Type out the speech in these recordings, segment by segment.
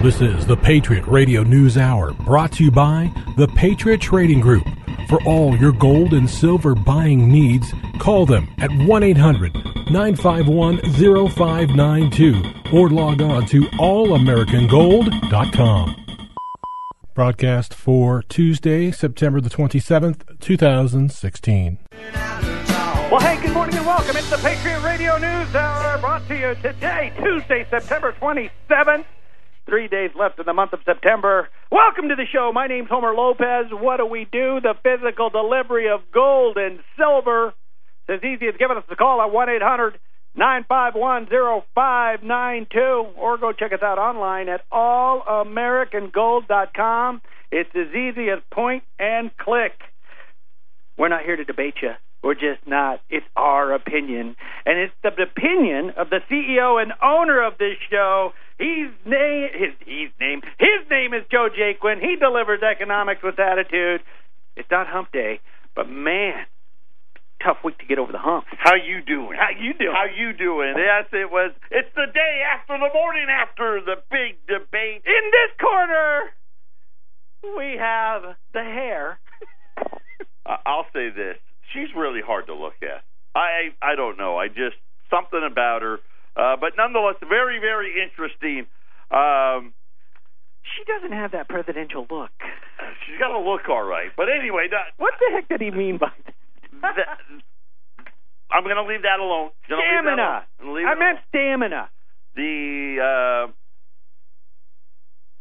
This is the Patriot Radio News Hour, brought to you by the Patriot Trading Group. For all your gold and silver buying needs, call them at 1 800 951 0592 or log on to allamericangold.com. Broadcast for Tuesday, September the 27th, 2016. Well, hey, good morning and welcome. It's the Patriot Radio News Hour brought to you today, Tuesday, September 27th. Three days left in the month of September. Welcome to the show. My name's Homer Lopez. What do we do? The physical delivery of gold and silver. It's as easy as giving us a call at 1 800 951 0592 or go check us out online at allamericangold.com. It's as easy as point and click. We're not here to debate you. We're just not. It's our opinion. And it's the opinion of the CEO and owner of this show. He's name his he's name his name is Joe Jaquin. He delivers economics with attitude. It's not hump day, but man, tough week to get over the hump. How you doing? How you doing? How you doing? Yes, it was. It's the day after the morning after the big debate. In this corner, we have the hair. I'll say this: she's really hard to look at. I I don't know. I just something about her. Uh, but nonetheless, very very interesting. Um, she doesn't have that presidential look. She's got a look all right. But anyway, that, what the heck did he mean by that? that I'm going to leave that alone. Stamina. Leave I meant alone. stamina. the. Uh,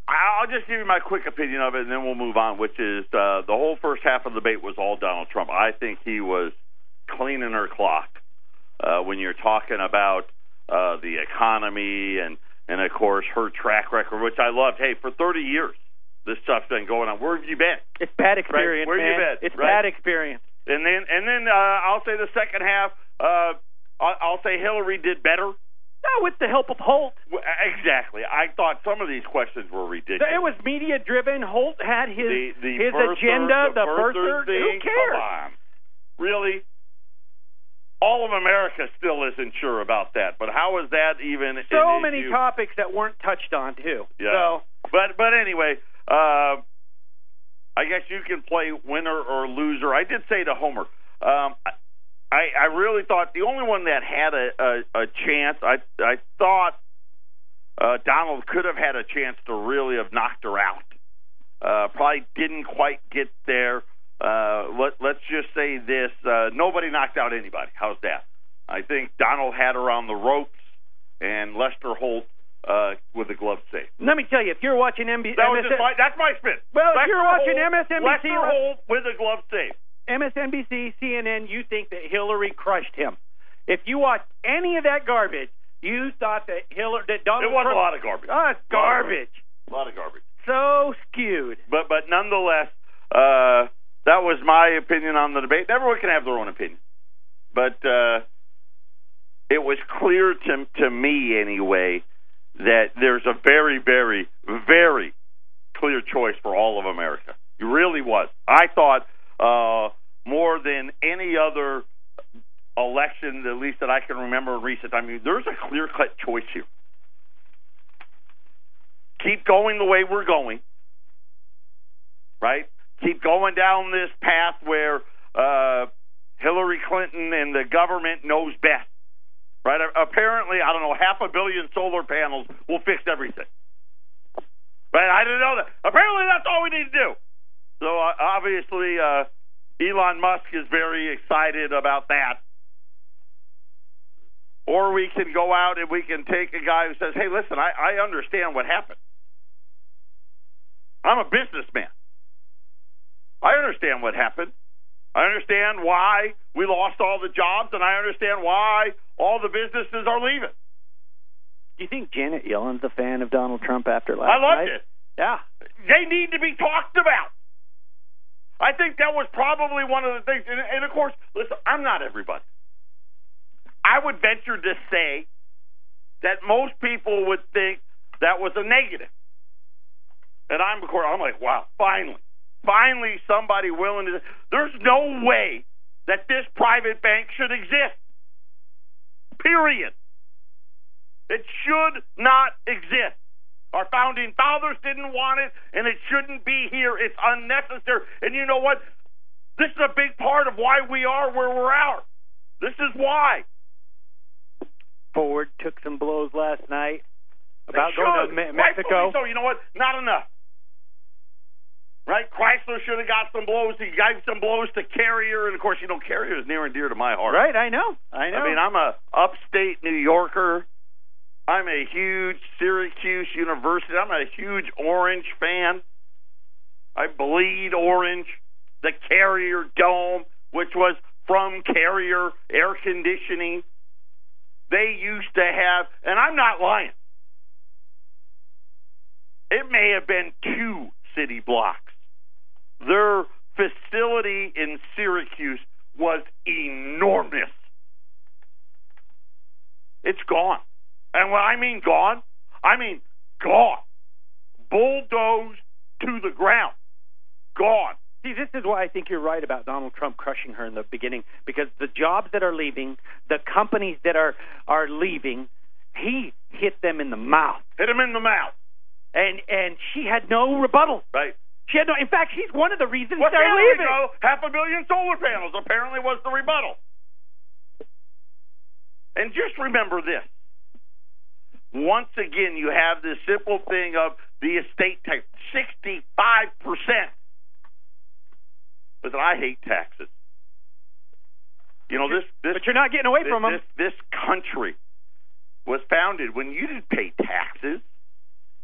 I'll just give you my quick opinion of it, and then we'll move on. Which is uh, the whole first half of the debate was all Donald Trump. I think he was cleaning her clock uh, when you're talking about uh, the economy and and of course her track record, which I loved. Hey, for 30 years, this stuff's been going on. Where have you been? It's bad experience, Where man. you been? It's Right. bad experience. And then and then uh, I'll say the second half. Uh, I'll say Hillary did better. No, with the help of Holt. Exactly. I thought some of these questions were ridiculous. It was media driven. Holt had his the, the his birther, agenda, the, the birther birther. thing. Who cares? Come on. Really? All of America still isn't sure about that. But how is that even? So an many issue? topics that weren't touched on too. Yeah. But but anyway, uh, I guess you can play winner or loser. I did say to Homer, um, I I really thought the only one that had a a, a chance. I I thought uh, Donald could have had a chance to really have knocked her out. Uh, probably didn't quite get there. Uh, let, let's just say this: uh, nobody knocked out anybody. How's that? I think Donald had her on the ropes, and Lester Holt uh, with the glove safe. Let me tell you, if you're watching MB, That was MS just my, that's my spin. Well, if you're watching Holt, MSNBC Lester Holt with a glove safe. MSNBC, CNN, you think that Hillary crushed him. If you watch any of that garbage, you thought that Hillary, that Donald It was Trump, a lot of garbage. Oh, it's garbage. A lot of garbage. So skewed. But but nonetheless, uh, that was my opinion on the debate. Everyone can have their own opinion, but uh, it was clear to to me anyway that there's a very very very clear choice for all of America. It really was. I thought uh, more than any other election, at least that I can remember in recent time. I mean, there's a clear cut choice here. Keep going the way we're going, right? Keep going down this path where uh, Hillary Clinton and the government knows best, right? Apparently, I don't know, half a billion solar panels will fix everything. Right? I didn't know that. Apparently, that's all we need to do. So uh, obviously, uh, Elon Musk is very excited about that. Or we can go out and we can take a guy who says, "Hey, listen, I, I understand what happened. I'm a businessman. I understand what happened. I understand why we lost all the jobs, and I understand why all the businesses are leaving. Do you think Janet Yellen's a fan of Donald Trump after last year? I loved night? it. Yeah. They need to be talked about. I think that was probably one of the things. And, and of course, listen, I'm not everybody. I would venture to say that most people would think that was a negative. And I'm, of course, I'm like, wow, finally, finally somebody willing to. There's no way that this private bank should exist. Period. It should not exist. Our founding fathers didn't want it, and it shouldn't be here. It's unnecessary. And you know what? This is a big part of why we are where we're at. This is why. Ford took some blows last night about going to. Me- Mexico. So you know what? Not enough. Right? Chrysler should have got some blows. He gave some blows to Carrier, and of course, you know, Carrier is near and dear to my heart. Right, I know. I know. I mean, I'm a upstate New Yorker. I'm a huge Syracuse University. I'm a huge Orange fan. I bleed orange. The Carrier Dome, which was from Carrier Air Conditioning, they used to have, and I'm not lying. It may have been two city blocks. Their facility in Syracuse was enormous. It's gone. And when I mean gone, I mean gone. Bulldozed to the ground. Gone. See, this is why I think you're right about Donald Trump crushing her in the beginning because the jobs that are leaving, the companies that are are leaving, he hit them in the mouth, Hit him in the mouth. and and she had no rebuttal. Right? She had no. In fact, she's one of the reasons Well, they're leaving. go. Half a billion solar panels apparently was the rebuttal. And just remember this. Once again, you have this simple thing of the estate tax, 65%. Listen, I hate taxes. You know, this, this But you're not getting away this, from them. This, this country was founded when you didn't pay taxes.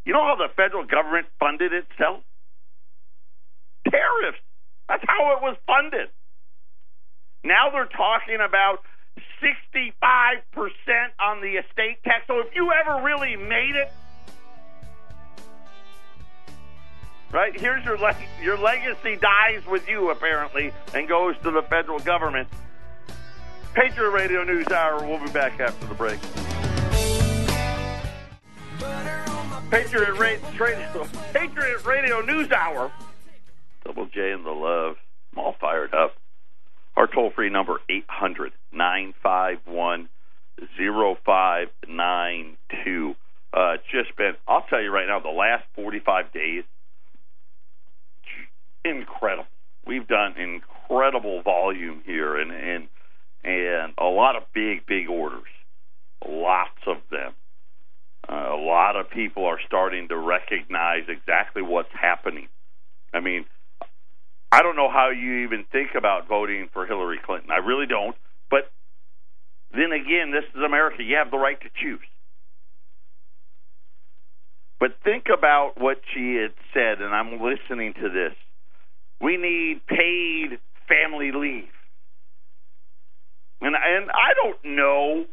You know how the federal government funded itself? Tariffs. That's how it was funded. Now they're talking about 65% on the estate tax. So if you ever really made it, right, here's your leg- your legacy dies with you apparently and goes to the federal government. Patriot Radio News Hour. We'll be back after the break. Patriot Radio, Patriot Radio News Hour. Double J and the Love. I'm all fired up. Our toll free number, 800 951 0592. Uh, just been, I'll tell you right now, the last 45 days, incredible. We've done incredible volume here and, and, and a lot of big, big orders. Lots of them. Uh, a lot of people are starting to recognize exactly what's happening. I mean, I don't know how you even think about voting for Hillary Clinton. I really don't. But then again, this is America. You have the right to choose. But think about what she had said, and I'm listening to this. We need paid family leave. And and I don't know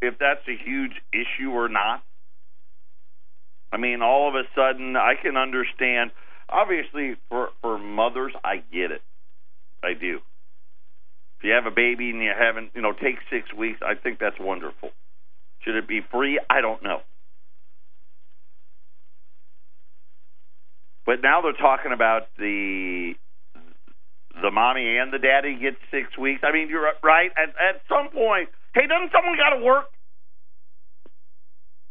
if that's a huge issue or not. I mean, all of a sudden, I can understand. Obviously, for for mothers, I get it. I do. If you have a baby and you haven't, you know, take six weeks, I think that's wonderful. Should it be free? I don't know. But now they're talking about the the mommy and the daddy get six weeks. I mean, you're right. At at some point, hey, doesn't someone got to work?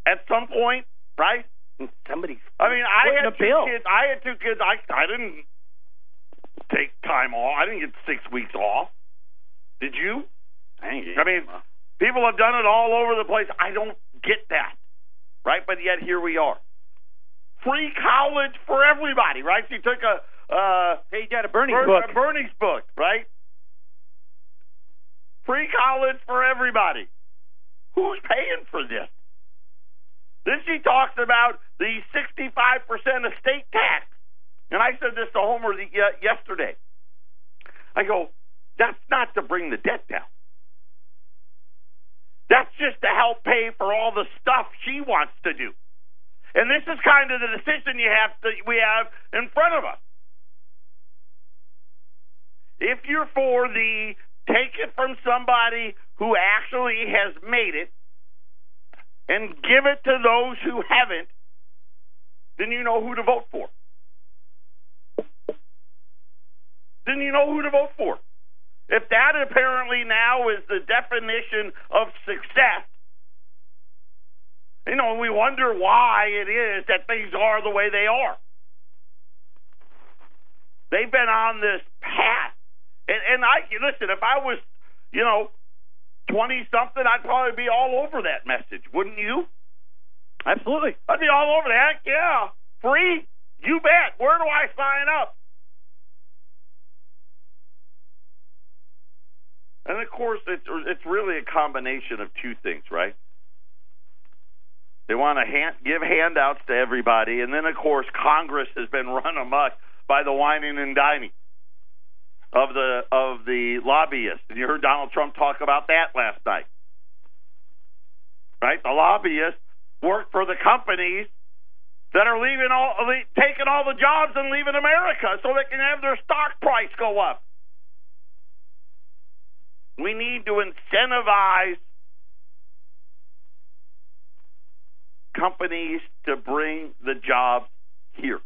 At some point, right? Somebody's. I mean, I had two bill. kids. I had two kids. I I didn't take time off. I didn't get six weeks off. Did you? I mean, people have done it all over the place. I don't get that, right? But yet here we are. Free college for everybody, right? She took a uh, Hey, you got a Bernie Ber- book. a Bernie's book, right? Free college for everybody. Who's paying for this? Then she talks about the 65% estate tax. And I said this to Homer the, uh, yesterday. I go, that's not to bring the debt down. That's just to help pay for all the stuff she wants to do. And this is kind of the decision you have to, we have in front of us. If you're for the take it from somebody who actually has made it and give it to those who haven't, then you know who to vote for. Then you know who to vote for. If that apparently now is the definition of success, You know, we wonder why it is that things are the way they are. They've been on this path. And, and I listen, if I was, you know, 20 something, I'd probably be all over that message, wouldn't you? Absolutely. I'd be all over that. Yeah. Free? You bet. Where do I sign up? And of course, it's it's really a combination of two things, right? They want to hand, give handouts to everybody, and then of course Congress has been run amok by the wining and dining of the of the lobbyists. And you heard Donald Trump talk about that last night, right? The lobbyists work for the companies that are leaving all taking all the jobs and leaving America so they can have their stock price go up. We need to incentivize companies to bring the jobs here.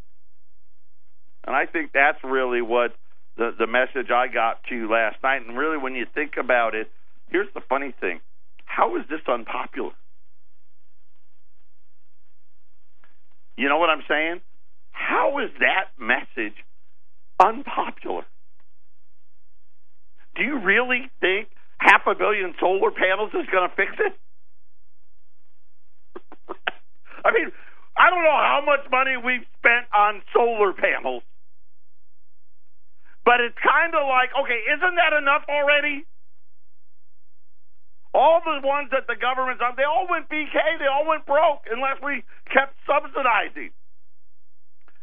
And I think that's really what the the message I got to you last night. And really, when you think about it, here's the funny thing: how is this unpopular? You know what I'm saying? How is that message unpopular? Do you really think half a billion solar panels is going to fix it? I mean, I don't know how much money we've spent on solar panels, but it's kind of like, okay, isn't that enough already? All the ones that the government's on, they all went BK, they all went broke unless we kept subsidizing.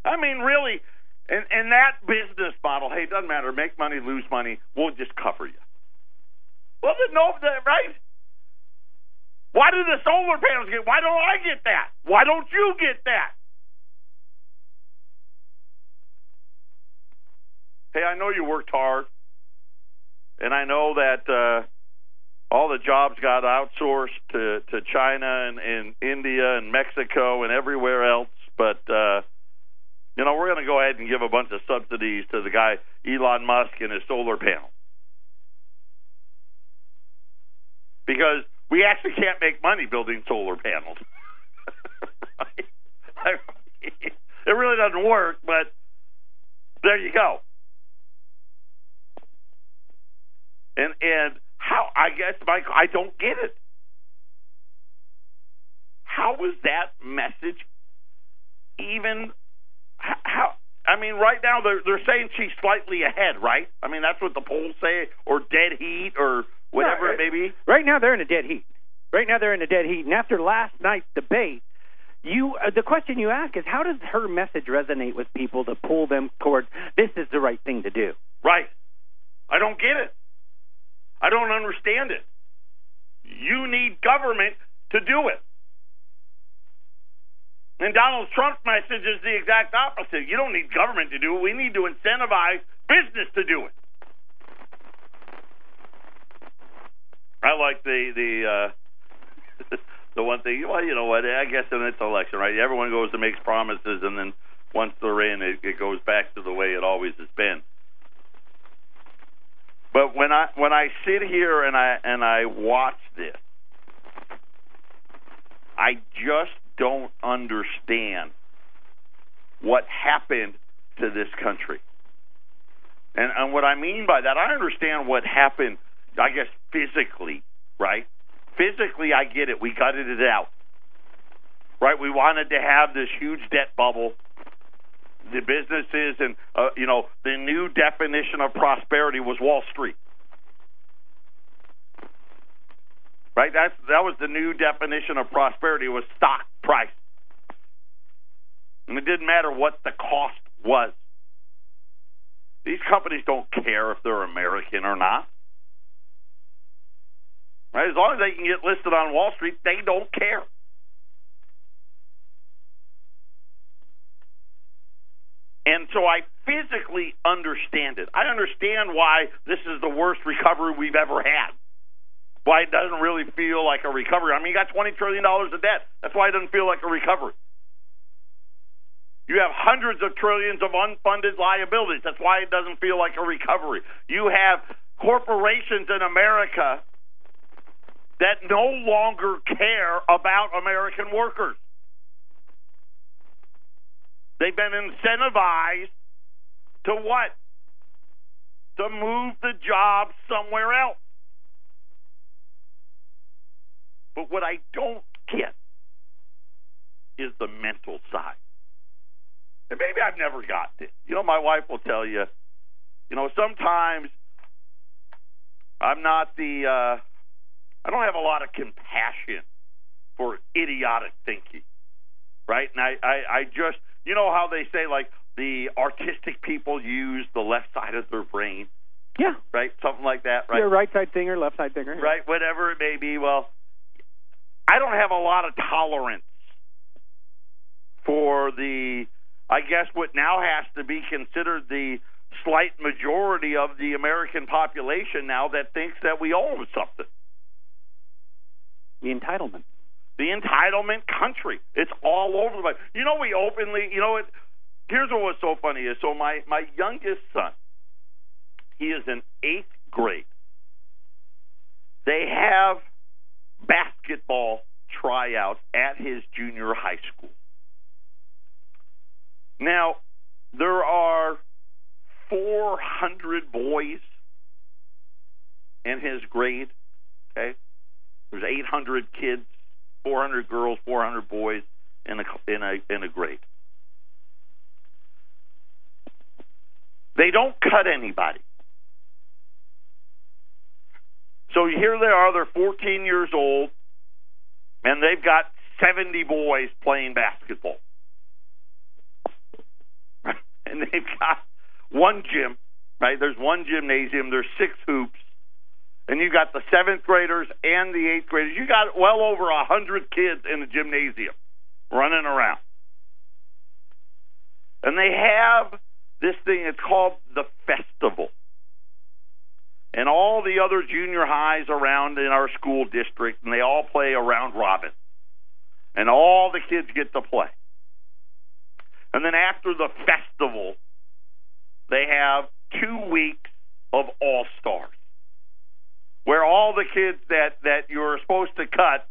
I mean, really, in, in that business model, hey, it doesn't matter, make money, lose money, we'll just cover you. Well, no, right? Why do the solar panels get? Why don't I get that? Why don't you get that? Hey, I know you worked hard, and I know that uh, all the jobs got outsourced to to China and, and India and Mexico and everywhere else. But uh, you know, we're going to go ahead and give a bunch of subsidies to the guy Elon Musk and his solar panel because we actually can't make money building solar panels. it really doesn't work, but there you go. And and how I guess Mike, I don't get it. How was that message even? How I mean, right now they're they're saying she's slightly ahead, right? I mean, that's what the polls say, or dead heat, or whatever it may be. Right now they're in a dead heat. Right now they're in a dead heat, and after last night's debate, you uh, the question you ask is how does her message resonate with people to pull them towards this is the right thing to do? Right. I don't get it. I don't understand it. You need government to do it. And Donald Trump's message is the exact opposite. You don't need government to do it. We need to incentivize business to do it. I like the the uh the one thing. Well, you know what? I guess in this election, right? Everyone goes and makes promises, and then once they're in, it, it goes back to the way it always has been. But when I when I sit here and I and I watch this, I just don't understand what happened to this country. And, and what I mean by that, I understand what happened, I guess, physically, right? Physically, I get it. We gutted it out. Right? We wanted to have this huge debt bubble. The businesses and, uh, you know, the new definition of prosperity was Wall Street. Right? That's, that was the new definition of prosperity was stock price. And it didn't matter what the cost was. These companies don't care if they're American or not. Right? As long as they can get listed on Wall Street, they don't care. And so I physically understand it. I understand why this is the worst recovery we've ever had. Why it doesn't really feel like a recovery. I mean, you got $20 trillion of debt. That's why it doesn't feel like a recovery. You have hundreds of trillions of unfunded liabilities. That's why it doesn't feel like a recovery. You have corporations in America that no longer care about American workers. They've been incentivized to what? To move the job somewhere else. But what I don't get is the mental side. And maybe I've never got it. You know, my wife will tell you, you know, sometimes I'm not the, uh, I don't have a lot of compassion for idiotic thinking, right? And I, I, I just, you know how they say, like, the artistic people use the left side of their brain, Yeah. right? Something like that, right? You're right side thinker, left side thinker. right? Whatever it may be. Well, I don't have a lot of tolerance for the, I guess, what now has to be considered the slight majority of the American population now that thinks that we owe them something. The entitlement. The entitlement country. It's all over the place. You know, we openly, you know what? Here's what was so funny is so my, my youngest son, he is in eighth grade. They have basketball tryouts at his junior high school. Now, there are 400 boys in his grade. Okay, there's 800 kids, 400 girls, 400 boys in a in a in a grade. They don't cut anybody. So here they are, they're 14 years old, and they've got 70 boys playing basketball. and they've got one gym, right? There's one gymnasium, there's six hoops, and you got the seventh graders and the eighth graders. You got well over a hundred kids in the gymnasium running around. And they have this thing, it's called the festival. And all the other junior highs around in our school district, and they all play a round robin. And all the kids get to play. And then after the festival, they have two weeks of all stars where all the kids that that you're supposed to cut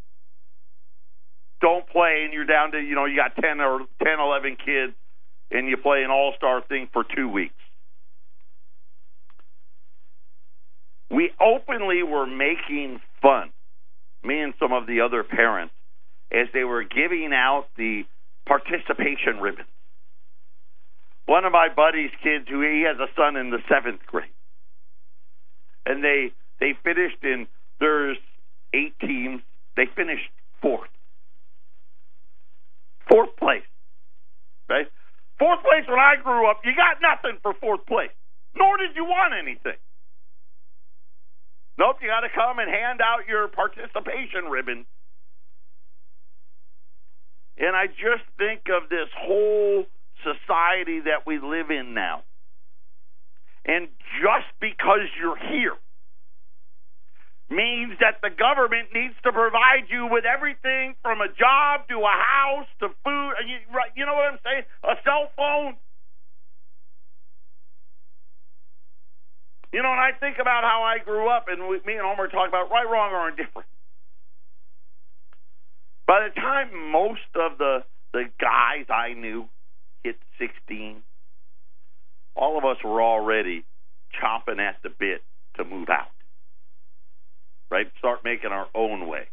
don't play and you're down to you know you got 10 or 10 11 kids and you play an all-star thing for 2 weeks. We openly were making fun me and some of the other parents as they were giving out the participation ribbons. One of my buddy's kids who he has a son in the 7th grade and they they finished in there's eight teams. They finished fourth. Fourth place. Right? Fourth place when I grew up, you got nothing for fourth place. Nor did you want anything. Nope, you got to come and hand out your participation ribbon. And I just think of this whole society that we live in now. And just because you're here means that the government needs to provide you with everything from a job to a house to food. You, you know what I'm saying? A cell phone. You know, and I think about how I grew up, and we, me and Homer talk about right, wrong, or indifferent. By the time most of the the guys I knew hit 16, all of us were already chomping at the bit to move out right? Start making our own way.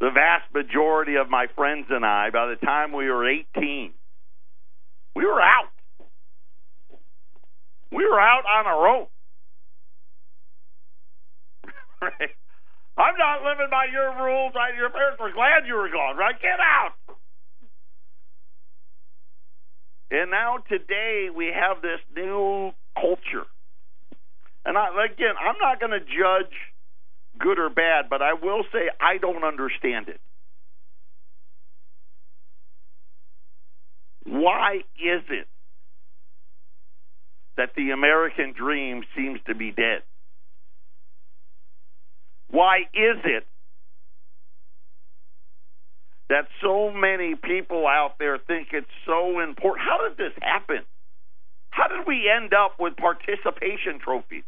The vast majority of my friends and I, by the time we were 18, we were out. We were out on our own. right? I'm not living by your rules. Right? Your parents were glad you were gone, right? Get out. And now today we have this new culture. And I, again, I'm not going to judge good or bad, but I will say I don't understand it. Why is it that the American dream seems to be dead? Why is it that so many people out there think it's so important? How did this happen? How did we end up with participation trophies?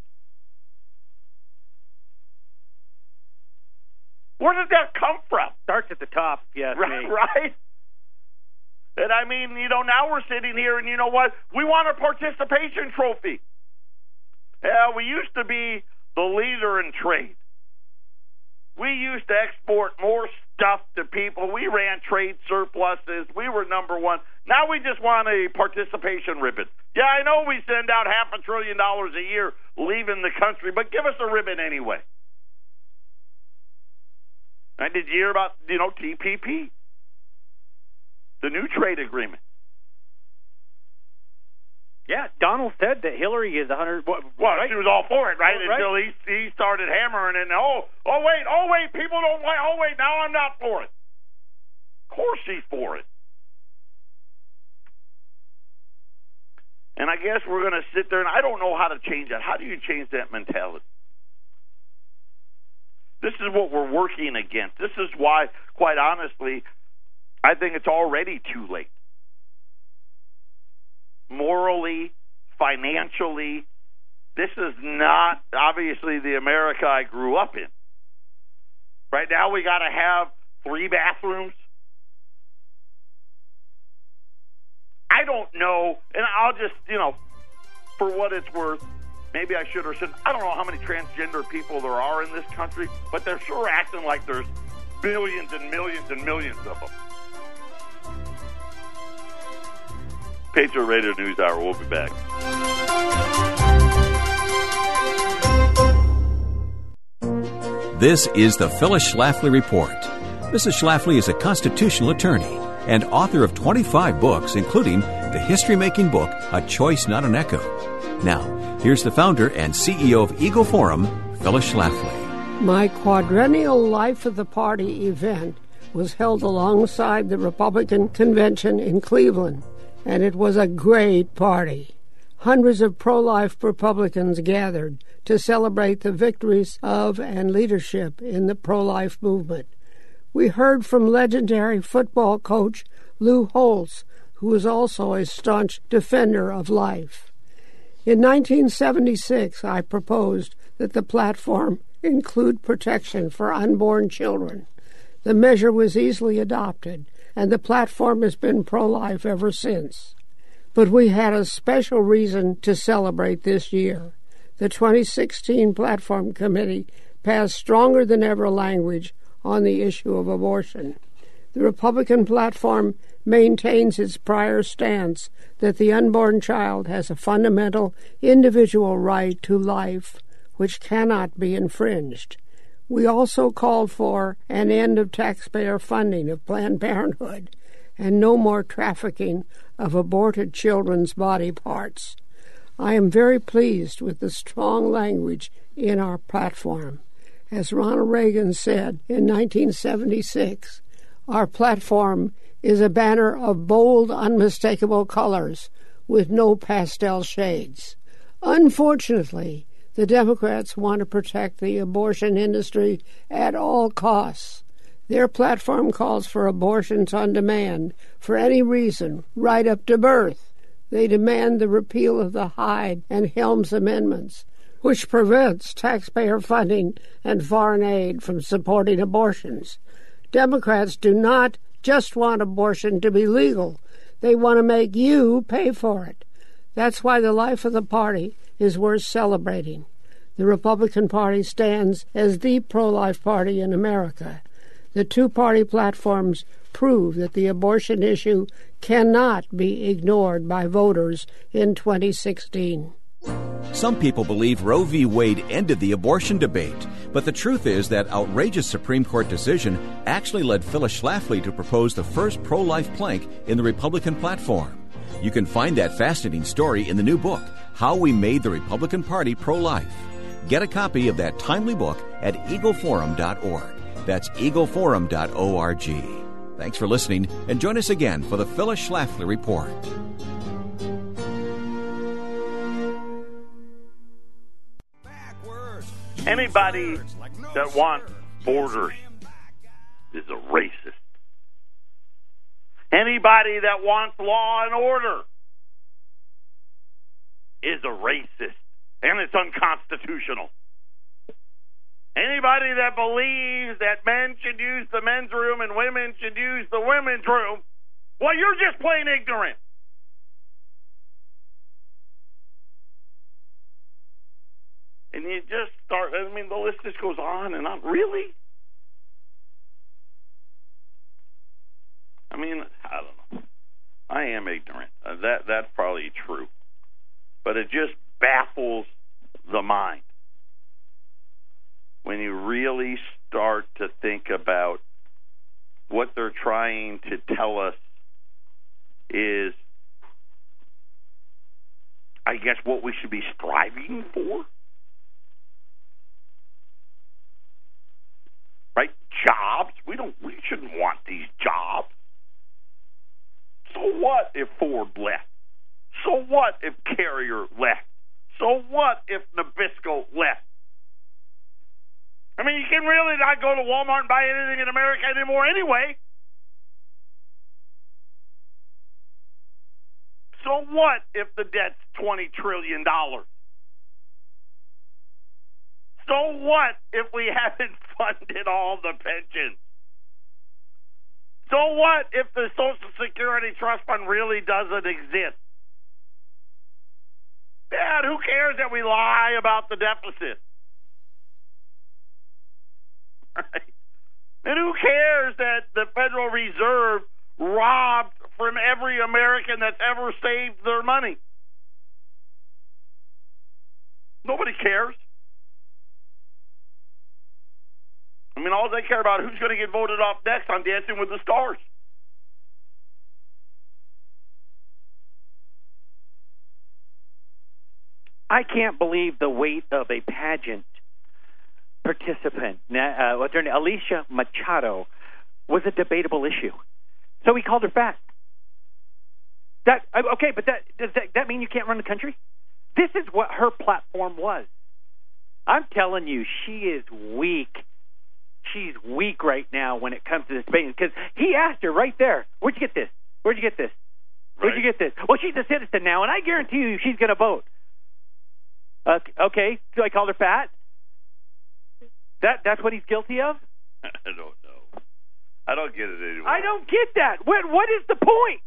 Where did that come from? Starts at the top, yes. Right, right. And I mean, you know, now we're sitting here, and you know what? We want a participation trophy. Yeah, we used to be the leader in trade. We used to export more stuff to people. We ran trade surpluses. We were number one. Now we just want a participation ribbon. Yeah, I know we send out half a trillion dollars a year leaving the country, but give us a ribbon anyway. And did you hear about, you know, TPP? The new trade agreement. Yeah, Donald said that Hillary is a hundred. Well, right? she was all for it, right? Right. Until he he started hammering and oh oh wait oh wait people don't like oh wait now I'm not for it. Of course she's for it. And I guess we're going to sit there and I don't know how to change that. How do you change that mentality? This is what we're working against. This is why, quite honestly, I think it's already too late morally, financially. This is not obviously the America I grew up in. Right now, we got to have three bathrooms. I don't know, and I'll just, you know, for what it's worth, maybe I should or shouldn't. I don't know how many transgender people there are in this country, but they're sure acting like there's billions and millions and millions of them. Patriot Radio News Hour. We'll be back. This is the Phyllis Schlafly Report. Mrs. Schlafly is a constitutional attorney and author of 25 books, including the history making book, A Choice Not an Echo. Now, here's the founder and CEO of Eagle Forum, Phyllis Schlafly. My quadrennial Life of the Party event was held alongside the Republican Convention in Cleveland and it was a great party. Hundreds of pro life Republicans gathered to celebrate the victories of and leadership in the pro life movement. We heard from legendary football coach Lou Holtz, who was also a staunch defender of life. In 1976, I proposed that the platform include protection for unborn children. The measure was easily adopted, and the platform has been pro life ever since. But we had a special reason to celebrate this year. The 2016 Platform Committee passed stronger than ever language on the issue of abortion. The Republican platform maintains its prior stance that the unborn child has a fundamental individual right to life which cannot be infringed. We also called for an end of taxpayer funding of Planned Parenthood and no more trafficking of aborted children's body parts. I am very pleased with the strong language in our platform. As Ronald Reagan said in 1976, our platform is a banner of bold, unmistakable colors with no pastel shades. Unfortunately, the Democrats want to protect the abortion industry at all costs. Their platform calls for abortions on demand for any reason, right up to birth. They demand the repeal of the Hyde and Helms amendments, which prevents taxpayer funding and foreign aid from supporting abortions. Democrats do not just want abortion to be legal, they want to make you pay for it. That's why the life of the party is worth celebrating. The Republican Party stands as the pro life party in America. The two party platforms prove that the abortion issue cannot be ignored by voters in 2016. Some people believe Roe v. Wade ended the abortion debate, but the truth is that outrageous Supreme Court decision actually led Phyllis Schlafly to propose the first pro life plank in the Republican platform. You can find that fascinating story in the new book, How We Made the Republican Party Pro Life. Get a copy of that timely book at eagleforum.org. That's eagleforum.org. Thanks for listening, and join us again for the Phyllis Schlafly Report. Anybody that wants borders is a racist. Anybody that wants law and order is a racist, and it's unconstitutional. Anybody that believes that men should use the men's room and women should use the women's room, well, you're just plain ignorant. And you just start, I mean, the list just goes on and on. Really? I mean, I don't know. I am ignorant. Uh, that that's probably true, but it just baffles the mind when you really start to think about what they're trying to tell us is, I guess, what we should be striving for. Right? Jobs. We don't. We shouldn't want these jobs. So what if Ford left? So what if Carrier left? So what if Nabisco left? I mean, you can really not go to Walmart and buy anything in America anymore anyway. So what if the debt's $20 trillion? So what if we haven't funded all the pensions? So what if the Social Security Trust Fund really doesn't exist? Dad, who cares that we lie about the deficit? Right? And who cares that the Federal Reserve robbed from every American that's ever saved their money? Nobody cares. I mean, all they care about who's going to get voted off next on Dancing with the Stars. I can't believe the weight of a pageant participant. Uh, what's her name? Alicia Machado was a debatable issue, so he called her fat. That uh, okay, but that does that, that mean you can't run the country? This is what her platform was. I'm telling you, she is weak. She's weak right now when it comes to this debate because he asked her right there, "Where'd you get this? Where'd you get this? Where'd you get this?" Well, she's a citizen now, and I guarantee you, she's going to vote. Uh, okay, do I call her fat. That that's what he's guilty of. I don't know. I don't get it anymore. I don't get that. What what is the point?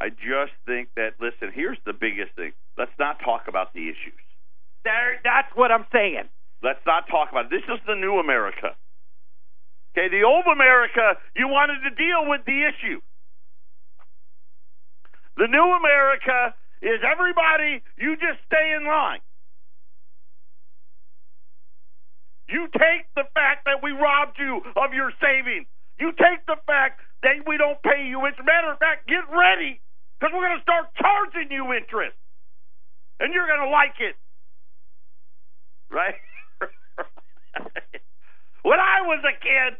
I just think that listen. Here's the biggest thing. Let's not talk about the issues. There, that's what I'm saying. Let's not talk about it. This is the new America. Okay, the old America, you wanted to deal with the issue. The new America is everybody, you just stay in line. You take the fact that we robbed you of your savings. You take the fact that we don't pay you interest. Matter of fact, get ready because we're going to start charging you interest. And you're going to like it. Right? when I was a kid,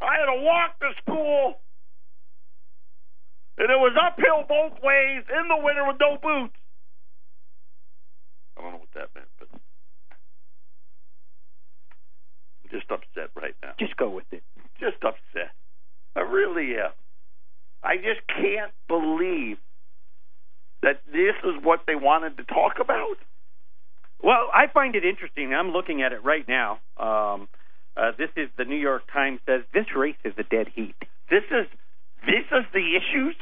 I had to walk to school and it was uphill both ways in the winter with no boots. I don't know what that meant, but I'm just upset right now. Just go with it. Just upset. I really am. I just can't believe that this is what they wanted to talk about. Well, I find it interesting. I'm looking at it right now. Um, uh, this is the New York Times says this race is a dead heat. This is this is the issues.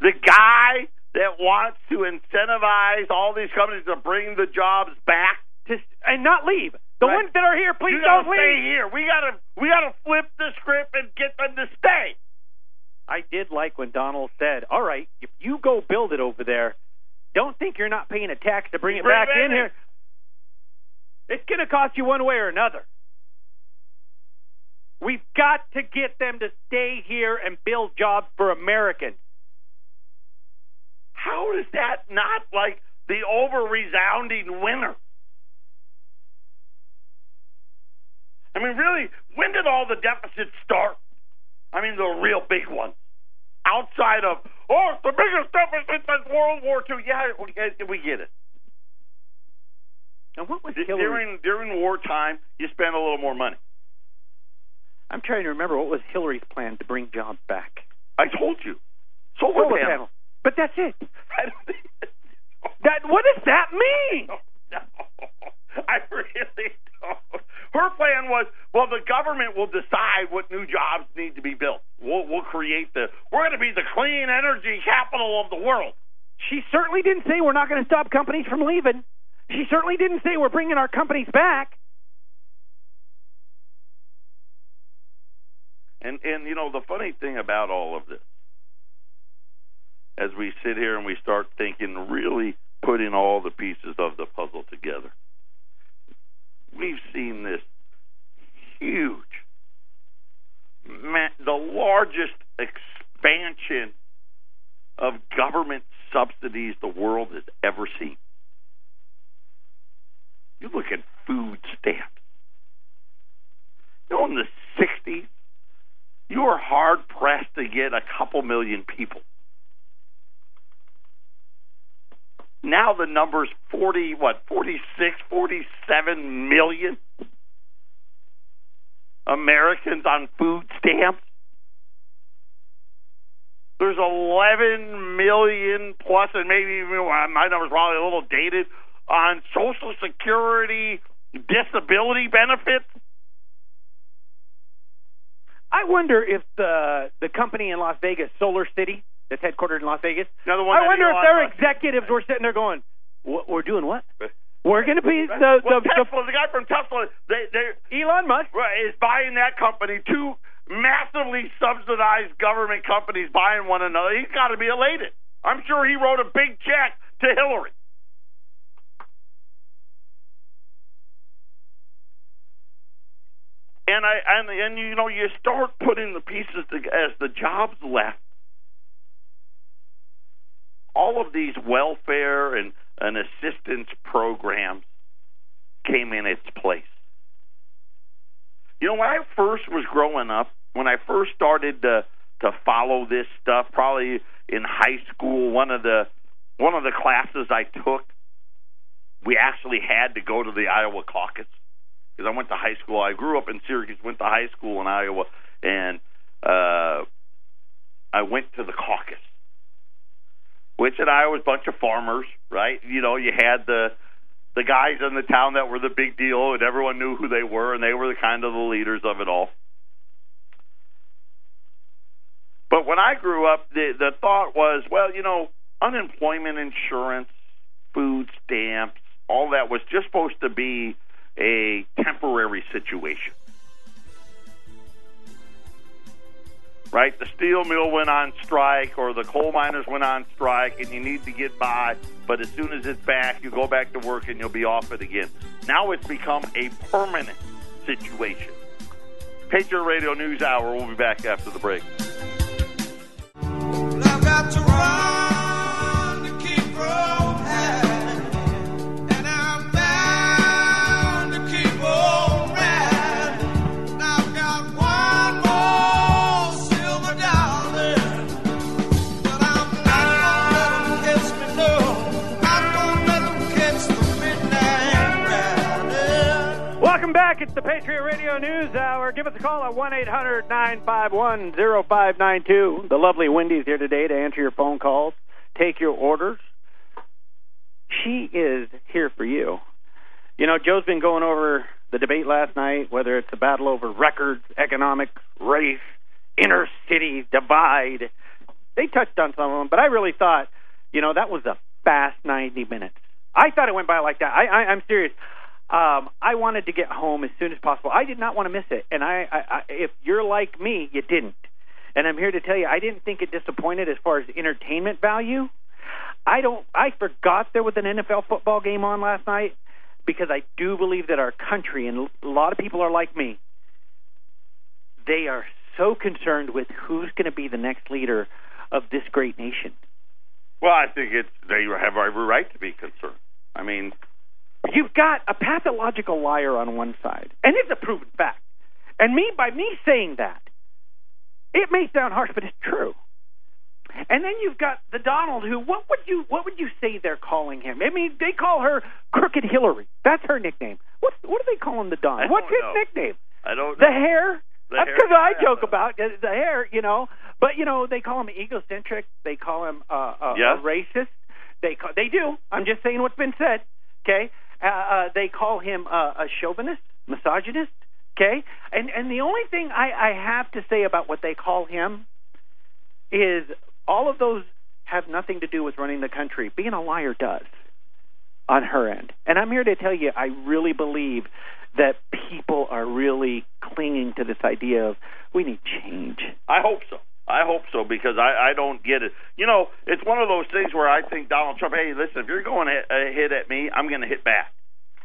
The guy that wants to incentivize all these companies to bring the jobs back to, and not leave. The Right. ones that are here, please you don't gotta stay leave. here. We gotta we gotta flip the script and get them to stay. I did like when Donald said, "All right, if you go build it over there, don't think you're not paying a tax to bring it Bring back it in in. here. It's going to cost you one way or another." We've got to get them to stay here and build jobs for Americans. How is that not like the over resounding winner? I mean, really, when did all the deficits start? I mean, the real big ones. Outside of, oh, it's the biggest deficit since World War II. Yeah, we get- it. And what was D- Hillary? During during wartime, you spend a little more money. I'm trying to remember what was Hillary's plan to bring jobs back. I told you. Solar, Solar panels. panel. But that's it. That what does that mean? No, I really don't. Her plan was, well, the government will decide what new jobs need to be built. We'll, we'll create the. We're going to be the clean energy capital of the world. She certainly didn't say we're not going to stop companies from leaving. She certainly didn't say we're bringing our companies back. And and you know the funny thing about all of this, as we sit here and we start thinking, really putting all the pieces of the puzzle together, we've seen this huge, the largest expansion of government subsidies the world has ever seen. You look at food stamps. You know, in the 60s, you were hard pressed to get a couple million people. Now the number's 40, what, 46, 47 million Americans on food stamps. There's 11 million plus, and maybe even my number's probably a little dated, on Social Security disability benefits. I wonder if the the company in Las Vegas, Solar City, that's headquartered in Las Vegas. Now the one I wonder if their executives were sitting there going, "What- "We're doing what? We're going to be the the, well, the Tesla, the guy from Tesla, they, they Elon Musk." is buying that company. Two massively subsidized government companies buying one another. He's got to be elated. I'm sure he wrote a big check to Hillary. And I and and you know you start putting the pieces to, as the jobs left. All of these welfare and, and assistance programs came in its place. You know, when I first was growing up, when I first started to to follow this stuff, probably in high school, one of the one of the classes I took, we actually had to go to the Iowa caucus because I went to high school. I grew up in Syracuse, went to high school in Iowa, and uh, I went to the caucus, which in Iowa was a bunch of farmers, right? You know, you had the the guys in the town that were the big deal, and everyone knew who they were, and they were the kind of the leaders of it all. But when I grew up, the the thought was, well, you know, unemployment insurance, food stamps, all that was just supposed to be a temporary situation. Right? The steel mill went on strike or the coal miners went on strike and you need to get by, but as soon as it's back, you go back to work and you'll be off it again. Now it's become a permanent situation. Patriot Radio News Hour. We'll be back after the break. The Patriot Radio News Hour. Give us a call at 1 800 951 0592. The lovely Wendy's here today to answer your phone calls, take your orders. She is here for you. You know, Joe's been going over the debate last night, whether it's a battle over records, economics, race, inner city divide. They touched on some of them, but I really thought, you know, that was a fast 90 minutes. I thought it went by like that. I, I, I'm serious. Um, I wanted to get home as soon as possible. I did not want to miss it, and I, I, I, if you're like me, you didn't. And I'm here to tell you, I didn't think it disappointed as far as entertainment value. I don't. I forgot there was an NFL football game on last night because I do believe that our country and a lot of people are like me. They are so concerned with who's going to be the next leader of this great nation. Well, I think it's they have every right to be concerned. I mean, You've got a pathological liar on one side, and it's a proven fact. And me, by me saying that, it may sound harsh, but it's true. And then you've got the Donald, who what would you what would you say they're calling him? I mean, they call her Crooked Hillary. That's her nickname. What what do they call him, the Don? What's his know. nickname? I don't. The know. hair. The That's because I joke but- about the hair, you know. But you know, they call him egocentric. They call him uh, uh, Yeah. a racist. They call, they do. I'm just saying what's been said. Okay. Uh, uh, they call him uh, a chauvinist, misogynist. Okay. And and the only thing I, I have to say about what they call him is all of those have nothing to do with running the country. Being a liar does on her end. And I'm here to tell you, I really believe that people are really clinging to this idea of we need change. I hope so. I hope so because I, I don't get it. You know, it's one of those things where I think Donald Trump. Hey, listen, if you're going to hit at me, I'm going to hit back.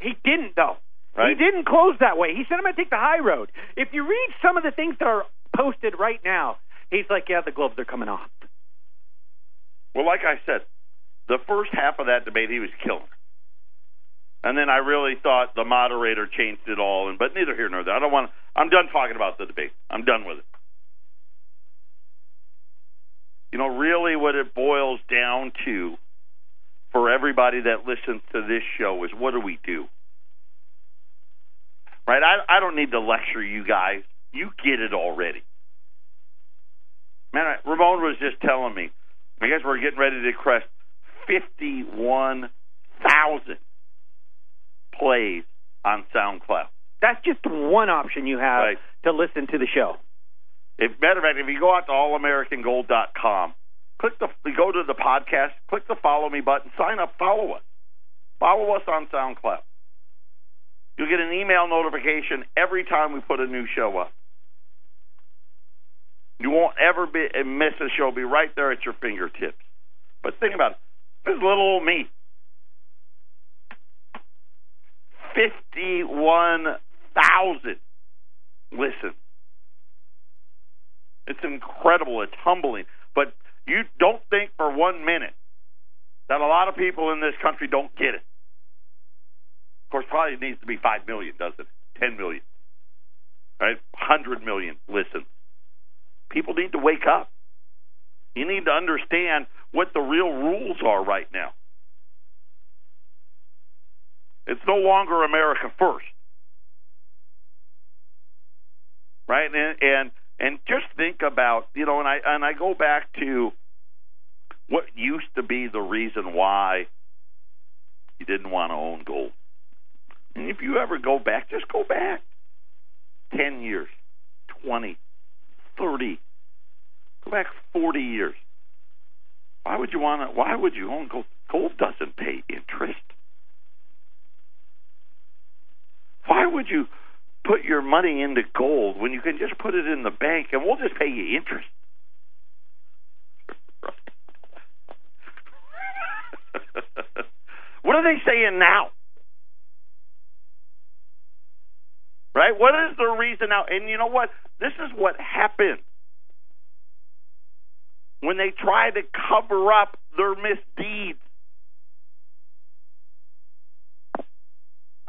He didn't, though. Right. He didn't close that way. He said, I'm going to take the high road. If you read some of the things that are posted right now, he's like, yeah, the globes are coming off. Well, like I said, the first half of that debate, he was killing. And then I really thought the moderator changed it all. And but neither here nor there. I don't want. I'm done talking about the debate. I'm done with it. You know, really, what it boils down to for everybody that listens to this show is what do we do? Right? I I don't need to lecture you guys. You get it already. Man, I- Ramon was just telling me. I guess we're getting ready to crest fifty-one thousand plays on SoundCloud. That's just one option you have Right. to listen to the show. If, matter of fact, if you go out to allamericangold.com, click the go to the podcast, click the follow me button, sign up, follow us, follow us on SoundCloud. You'll get an email notification every time we put a new show up. You won't ever be miss a show; be right there at your fingertips. But think about it. This is little old me. Fifty-one thousand listen. It's incredible. It's humbling. But you don't think for one minute that a lot of people in this country don't get it. Of course, probably it needs to be five million, doesn't it? Ten million, right? Hundred million listen. People need to wake up. You need to understand what the real rules are right now. It's no longer America first, right? And and and just think about you know, and I and I go back to what used to be the reason why you didn't want to own gold. And if you ever go back, just go back ten years, twenty, thirty, go back forty years. Why would you want to? Why would you own gold? Gold doesn't pay interest. Why would you put your money into gold when you can just put it in the bank and we'll just pay you interest? what are they saying now? Right? What is the reason now? And you know what? This is what happened when they try to cover up their misdeeds.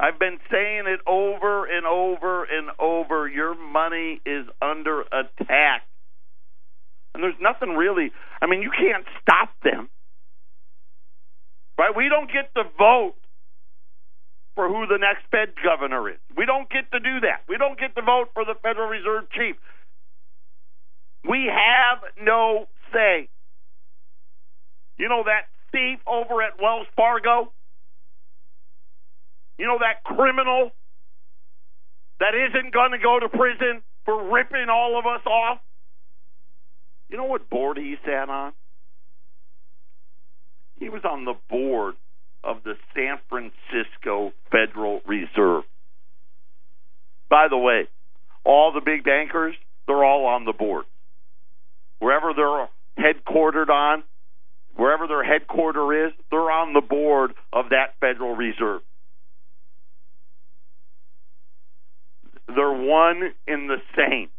I've been saying it over and over and over. Your money is under attack. And there's nothing really, I mean, you can't stop them. Right? We don't get to vote for who the next Fed governor is. We don't get to do that. We don't get to vote for the Federal Reserve chief. We have no say. You know that thief over at Wells Fargo? You know that criminal that isn't going to go to prison for ripping all of us off? You know what board he sat on? He was on the board of the San Francisco Federal Reserve. By the way, all the big bankers, they're all on the board. Wherever they're headquartered on, wherever their headquarter is, they're on the board of that Federal Reserve. They're one in the same.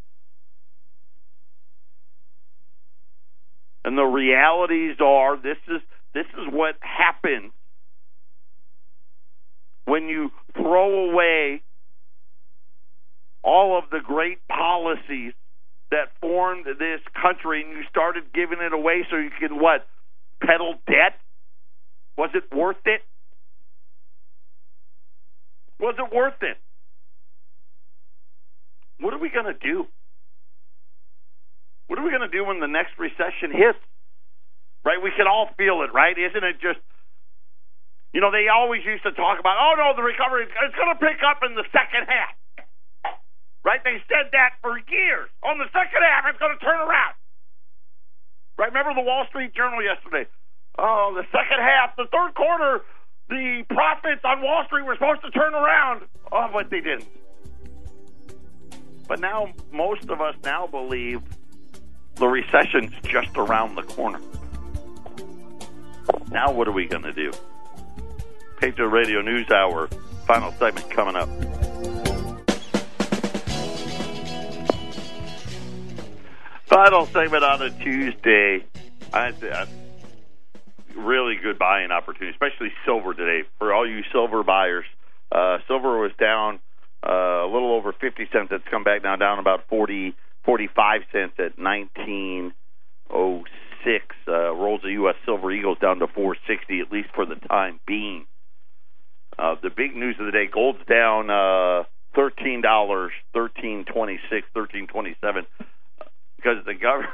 And the realities are this is this is what happens when you throw away all of the great policies that formed this country and you started giving it away so you could what peddle debt? Was it worth it? Was it worth it what are we going to do what are we going to do when the next recession hits right we can all feel it right isn't it just You know, they always used to talk about, oh no, the recovery it's going to pick up in the second half. Right? They said that for years. On the second half, it's going to turn around. Right? Remember the Wall Street Journal yesterday? Oh, the second half, the third quarter, the profits on Wall Street were supposed to turn around. Oh, but they didn't. But now, most of us now believe the recession's just around the corner. Now, what are we going to do? Patriot Radio News Hour, final segment coming up. Final segment on a Tuesday. I, I really good buying opportunity, especially silver today for all you silver buyers. Uh, silver was down uh, a little over 50 cents. It's come back now down about 40, 45 cents at 1906. Uh, rolls the U.S. Silver Eagles down to 460 at least for the time being. Uh, the big news of the day: gold's down uh, thirteen dollars, thirteen twenty six, thirteen twenty seven, because the government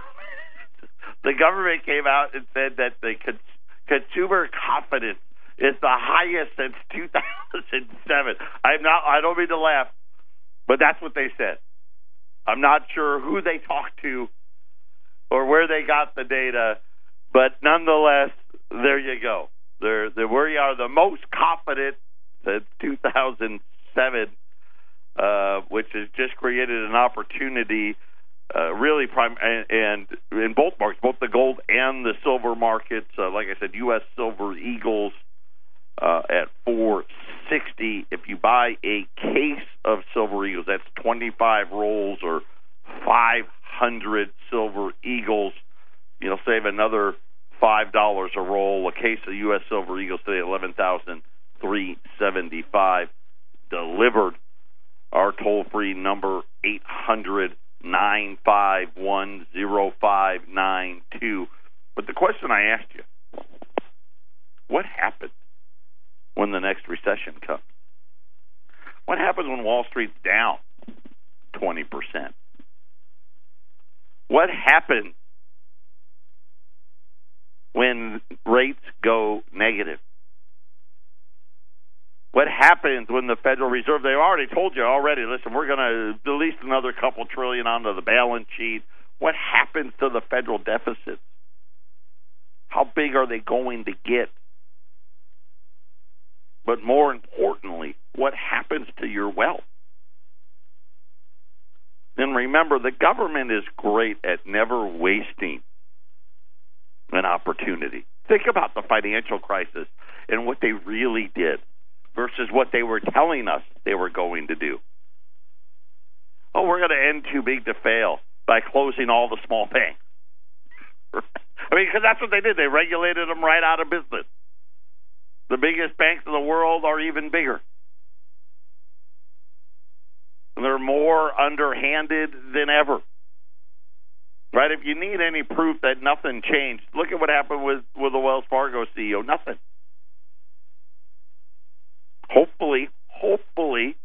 the government came out and said that the con- consumer confidence is the highest since 2007. I'm not. I don't mean to laugh, but that's what they said. I'm not sure who they talked to or where they got the data, but nonetheless, there you go. They're, they're, we are the most confident since 2007, uh, which has just created an opportunity. Uh, really, prime and, and in both markets, both the gold and the silver markets. Uh, like I said, U.S. Silver Eagles uh, at 460. If you buy a case of Silver Eagles, that's 25 rolls or 500 Silver Eagles. You'll save another five dollars a roll. A case of U.S. Silver Eagles today, eleven thousand three seventy five. Delivered. Our toll free number eight hundred nine five one zero five nine two. But the question I asked you: What happens when the next recession comes? What happens when Wall Street's down twenty percent? What happens when rates go negative? What happens when the Federal Reserve, they already told you already, listen, we're going to release another couple trillion onto the balance sheet. What happens to the federal deficit? How big are they going to get? But more importantly, what happens to your wealth? Then remember, the government is great at never wasting an opportunity. Think about the financial crisis and what they really did versus what they were telling us they were going to do. Oh, we're going to end too big to fail by closing all the small banks. I mean, because that's what they did. They regulated them right out of business. The biggest banks in the world are even bigger. They're more underhanded than ever. Right? If you need any proof that nothing changed, look at what happened with, with the Wells Fargo CEO. Nothing. Hopefully, hopefully,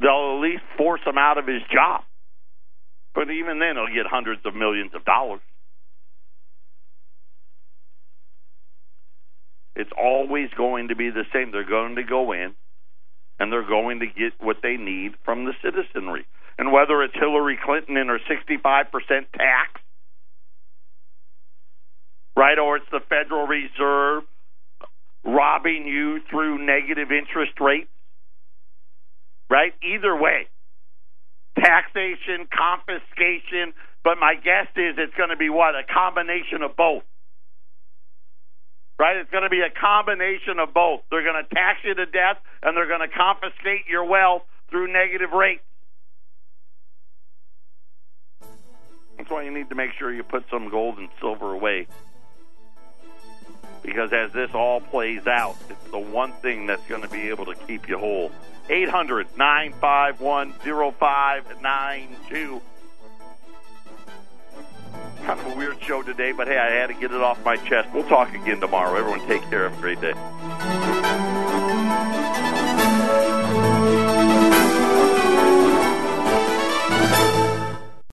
they'll at least force him out of his job. But even then, he'll get hundreds of millions of dollars. It's always going to be the same. They're going to go in and they're going to get what they need from the citizenry. And whether it's Hillary Clinton and her 65% tax, right, or it's the Federal Reserve robbing you through negative interest rates, right? Either way, taxation, confiscation, but my guess is it's going to be what? A combination of both. Right? It's going to be a combination of both. They're going to tax you to death and they're going to confiscate your wealth through negative rates. That's why you need to make sure you put some gold and silver away. Because as this all plays out, it's the one thing that's going to be able to keep you whole. 800 951 0592. Kind of a weird show today, but hey, I had to get it off my chest. We'll talk again tomorrow. Everyone, take care. Have a great day.